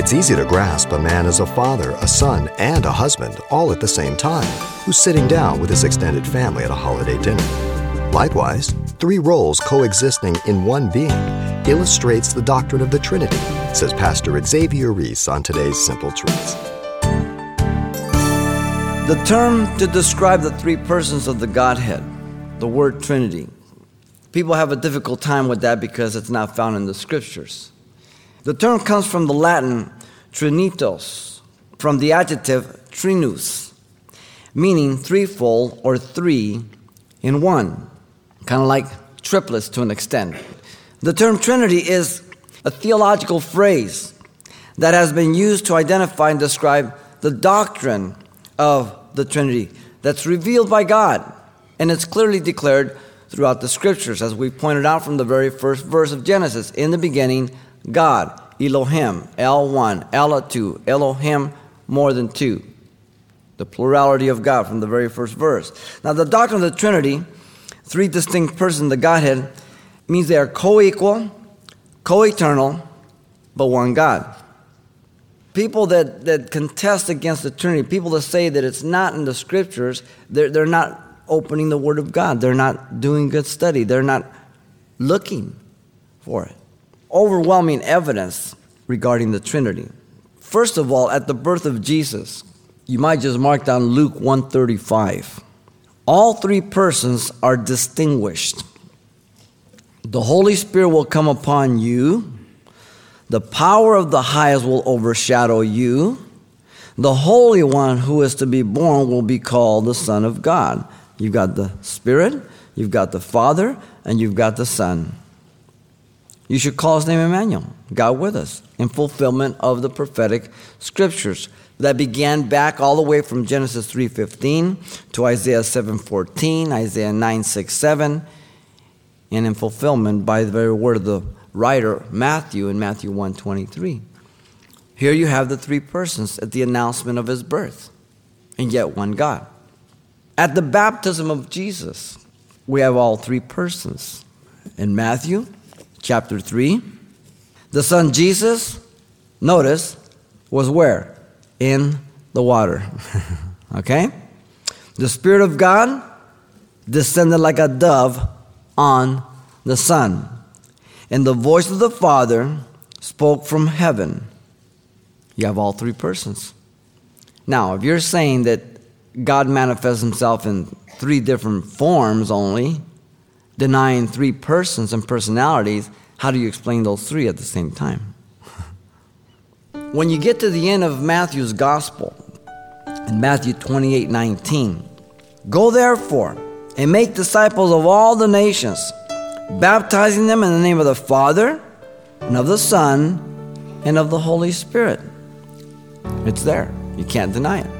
It's easy to grasp a man as a father, a son, and a husband all at the same time, who's sitting down with his extended family at a holiday dinner. Likewise, three roles coexisting in one being illustrates the doctrine of the Trinity, says Pastor Xavier Reese on today's Simple Truths. The term to describe the three persons of the Godhead, the word Trinity. People have a difficult time with that because it's not found in the scriptures. The term comes from the Latin trinitas, from the adjective trinus, meaning threefold or three in one, kind of like triplets to an extent. The term Trinity is a theological phrase that has been used to identify and describe the doctrine of the Trinity that's revealed by God. And it's clearly declared throughout the scriptures, as we pointed out from the very first verse of Genesis. In the beginning, God, Elohim, L1, L2, Elohim, more than two. The plurality of God from the very first verse. Now, the doctrine of the Trinity, three distinct persons, the Godhead, means they are co equal, co eternal, but one God people that, that contest against the Trinity, people that say that it's not in the scriptures, they're, they're not opening the Word of God. They're not doing good study. They're not looking for it. Overwhelming evidence regarding the Trinity. First of all, at the birth of Jesus, you might just mark down Luke 135. All three persons are distinguished. The Holy Spirit will come upon you the power of the highest will overshadow you. The Holy One who is to be born will be called the Son of God. You've got the Spirit, you've got the Father, and you've got the Son. You should call his name Emmanuel, God with us, in fulfillment of the prophetic scriptures that began back all the way from Genesis 3:15 to Isaiah 7:14, Isaiah 9:6-7, and in fulfillment by the very word of the writer Matthew in Matthew 1:23. Here you have the three persons at the announcement of his birth, and yet one God. At the baptism of Jesus, we have all three persons. In Matthew chapter 3, the son Jesus, notice, was where? In the water. okay? The Spirit of God descended like a dove on the Son. And the voice of the Father spoke from heaven. You have all three persons. Now, if you're saying that God manifests himself in three different forms only, denying three persons and personalities, how do you explain those three at the same time? when you get to the end of Matthew's gospel, in Matthew 28 19, go therefore and make disciples of all the nations baptizing them in the name of the Father, and of the Son, and of the Holy Spirit. It's there. You can't deny it.